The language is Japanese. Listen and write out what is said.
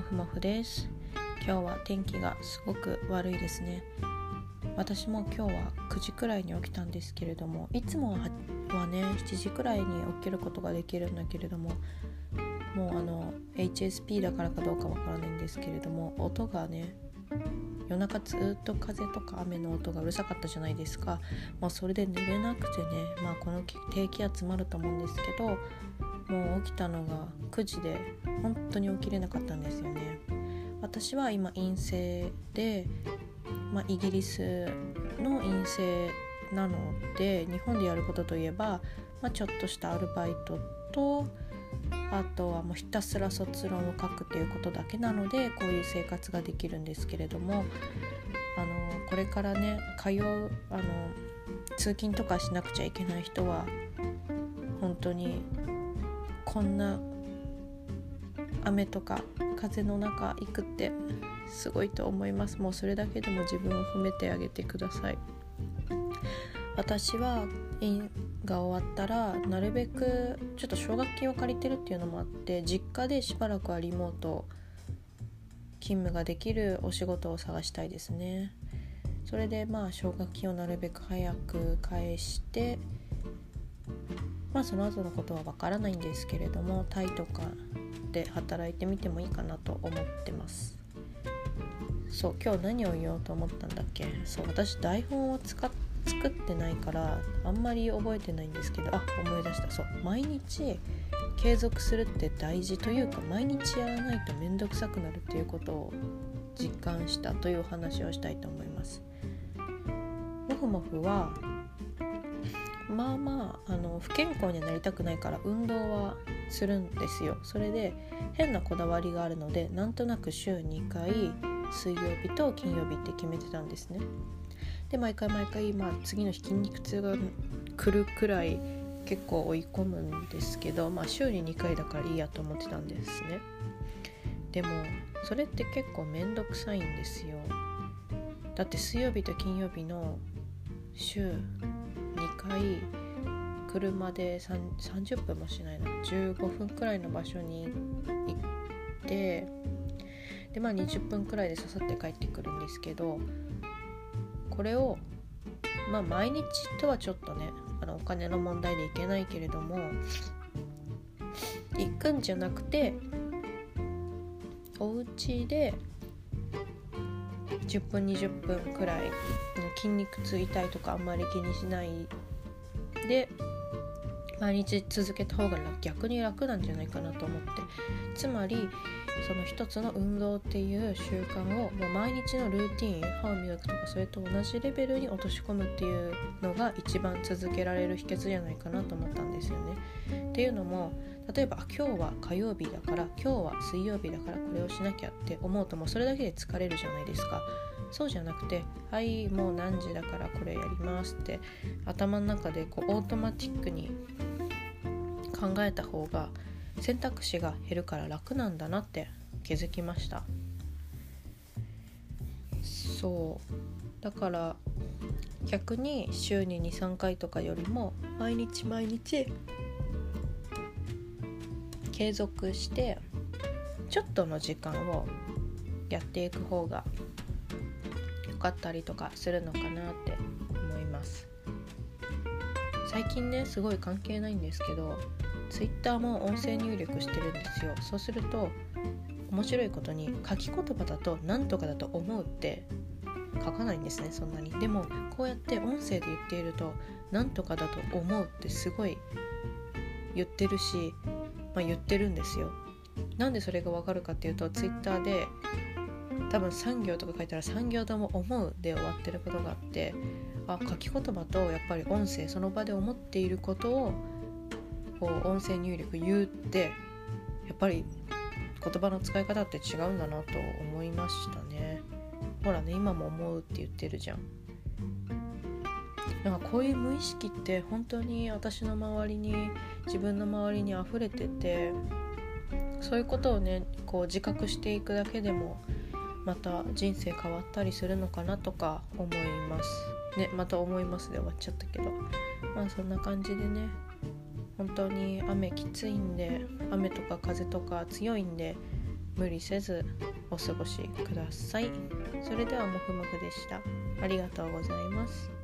もふもふです。今日は天気がすごく悪いですね。私も今日は9時くらいに起きたんですけれどもいつもはね7時くらいに起きることができるんだけれどももうあの HSP だからかどうかわからないんですけれども音がね夜中ずっと風とか雨の音がうるさかったじゃないですか、まあ、それで寝れなくてね、まあ、この低気圧もあると思うんですけどもう起きたのが9時で本当に起きれなかったんですよね。私は今陰性で、まあ、イギリスの陰性なので日本でやることといえば、まあ、ちょっとしたアルバイトとあとはもうひたすら卒論を書くっていうことだけなのでこういう生活ができるんですけれどもあのこれからね通うあの通勤とかしなくちゃいけない人は本当にこんな雨とか風の中行くってすごいと思います。もうそれだけでも自分を褒めてあげてください。私は院が終わったらなるべくちょっと奨学金を借りてるっていうのもあって実家でしばらくはリモート勤務ができるお仕事を探したいですね。それでまあ奨学金をなるべく早く返してまあその後のことはわからないんですけれどもタイとかで働いてみてもいいかなと思ってます。そう今日何を言おうと思ったんだっけ？そう私台本を使っ作ってないからあんまり覚えてないんですけどあ思い出した。そう毎日継続するって大事というか毎日やらないと面倒くさくなるっていうことを実感したというお話をしたいと思います。もふもふはまあまああの不健康にはなりたくないから運動はするんですよ。それで変なこだわりがあるのでなんとなく週2回水曜日と金曜日って決めてたんですね。で毎回毎回、まあ、次の日筋肉痛が来るくらい結構追い込むんですけど、まあ、週に2回だからいいやと思ってたんですね。でもそれって結構めんどくさいんですよ。だって水曜日と金曜日の週回車で30分もしないな。15分くらいの場所に行ってでまあ20分くらいでささって帰ってくるんですけどこれをまあ毎日とはちょっとねあのお金の問題でいけないけれども行くんじゃなくてお家で10分20分くらい筋肉痛痛いとかあんまり気にしないで毎日続けた方が逆に楽なんじゃないかなと思ってつまりその一つの運動っていう習慣をもう毎日のルーティン歯を磨くとかそれと同じレベルに落とし込むっていうのが一番続けられる秘訣じゃないかなと思ったんですよね。っていうのも例えば今日は火曜日だから今日は水曜日だからこれをしなきゃって思うともうそれだけで疲れるじゃないですか。そうじゃなくて「はいもう何時だからこれやります」って頭の中でこうオートマティックに考えた方が選択肢が減るから楽なんだなって気づきましたそうだから逆に週に23回とかよりも毎日毎日継続してちょっとの時間をやっていく方が良かったりとかするのかなって思います。最近ねすごい関係ないんですけど Twitter も音声入力してるんですよ。そうすると面白いことに書き言葉だと何とかだと思うって書かないんですねそんなに。でもこうやって音声で言っていると何とかだと思うってすごい言ってるし、まあ、言ってるんですよ。なんでそれがわかるかっていうと Twitter で多分3行とか書いたら3行とも「思う」で終わってることがあってあ書き言葉とやっぱり音声その場で思っていることをこう音声入力言うってやっぱり言葉の使い方って違うんだなと思いましたね。ほらね今も思うって言ってるじゃん。なんかこういう無意識って本当に私の周りに自分の周りに溢れててそういうことをねこう自覚していくだけでもまた人生変わったりするのかなとか思います。ねまた思いますで終わっちゃったけど。まあそんな感じでね本当に雨きついんで雨とか風とか強いんで無理せずお過ごしください。それではもふもふでした。ありがとうございます。